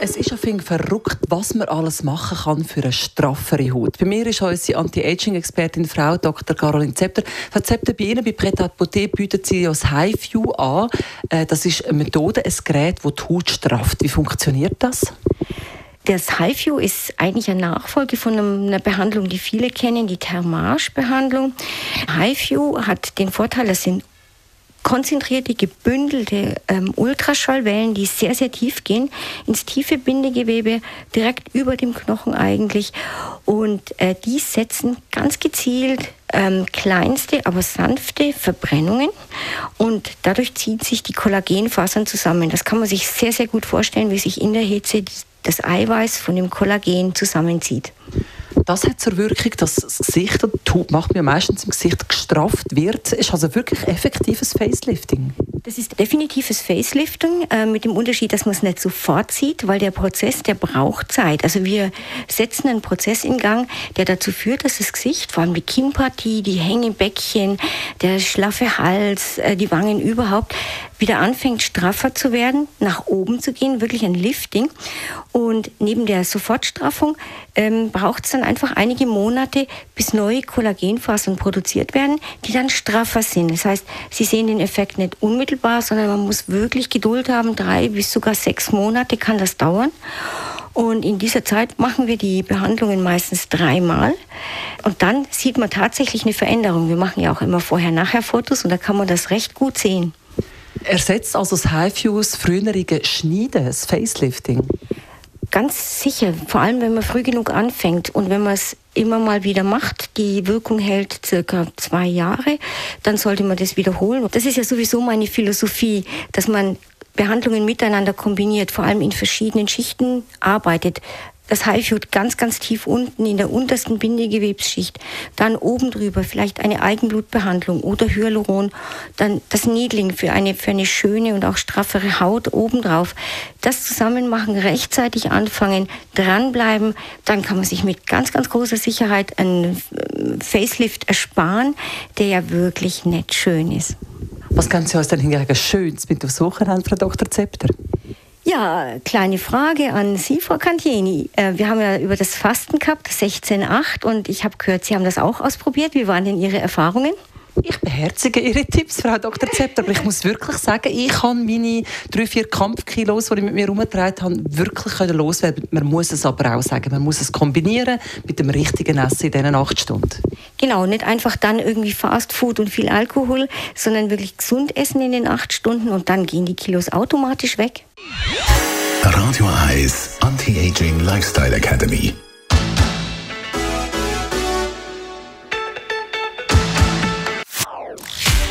es ist auf jeden Fall verrückt, was man alles machen kann für eine straffere Haut. Bei mir ist unsere Anti-Aging-Expertin Frau Dr. Caroline Zepter. Frau Zepter, bei Ihnen bei Pret Beauté bietet Sie das HiView an. Äh, das ist eine Methode, ein Gerät, das die Haut strafft. Wie funktioniert das? Das HiView ist eigentlich eine Nachfolge von einer Behandlung, die viele kennen, die Thermage-Behandlung. HiView hat den Vorteil, das sind konzentrierte, gebündelte ähm, Ultraschallwellen, die sehr, sehr tief gehen, ins tiefe Bindegewebe, direkt über dem Knochen eigentlich. Und äh, die setzen ganz gezielt ähm, kleinste, aber sanfte Verbrennungen und dadurch ziehen sich die Kollagenfasern zusammen. Das kann man sich sehr, sehr gut vorstellen, wie sich in der Hitze das Eiweiß von dem Kollagen zusammenzieht. Das hat zur Wirkung, dass das Gesicht, und die Haut macht mir meistens im Gesicht gestrafft wird. Ist also wirklich effektives Facelifting. Das ist definitives Facelifting äh, mit dem Unterschied, dass man es nicht sofort sieht, weil der Prozess, der braucht Zeit. Also wir setzen einen Prozess in Gang, der dazu führt, dass das Gesicht, vor allem die Kinnpartie, die Hängebäckchen, der schlaffe Hals, äh, die Wangen überhaupt, wieder anfängt straffer zu werden, nach oben zu gehen, wirklich ein Lifting. Und neben der Sofortstraffung ähm, braucht es dann einfach einige Monate, bis neue Kollagenfasern produziert werden, die dann straffer sind. Das heißt, Sie sehen den Effekt nicht unmittelbar, sondern man muss wirklich Geduld haben. Drei bis sogar sechs Monate kann das dauern. Und in dieser Zeit machen wir die Behandlungen meistens dreimal. Und dann sieht man tatsächlich eine Veränderung. Wir machen ja auch immer Vorher-Nachher-Fotos und da kann man das recht gut sehen. Ersetzt also das High-Fuse frühere Schneiden, das Facelifting? Ganz sicher, vor allem wenn man früh genug anfängt und wenn man es immer mal wieder macht, die Wirkung hält circa zwei Jahre, dann sollte man das wiederholen. Das ist ja sowieso meine Philosophie, dass man Behandlungen miteinander kombiniert, vor allem in verschiedenen Schichten arbeitet das Highfield ganz, ganz tief unten in der untersten Bindegewebsschicht, dann oben drüber vielleicht eine Eigenblutbehandlung oder Hyaluron, dann das Needling für eine, für eine schöne und auch straffere Haut obendrauf. Das zusammen machen, rechtzeitig anfangen, dranbleiben, dann kann man sich mit ganz, ganz großer Sicherheit einen äh, Facelift ersparen, der ja wirklich nicht schön ist. Was können Sie uns denn hingegen Schönes mit der Suche haben, Frau Dr. Zepter? Ja, kleine Frage an Sie, Frau Cantieni. Äh, wir haben ja über das Fasten gehabt, 16.8, und ich habe gehört, Sie haben das auch ausprobiert. Wie waren denn Ihre Erfahrungen? Ich beherzige Ihre Tipps, Frau Dr. Zepter, aber ich muss wirklich sagen, ich habe meine drei, vier Kampfkilos, die ich mit mir herumgetragen habe, wirklich loswerden Man muss es aber auch sagen, man muss es kombinieren mit dem richtigen Essen in diesen acht Stunden. Genau, nicht einfach dann irgendwie Fast Food und viel Alkohol, sondern wirklich gesund essen in den acht Stunden und dann gehen die Kilos automatisch weg. Radio Eyes Anti-Aging Lifestyle Academy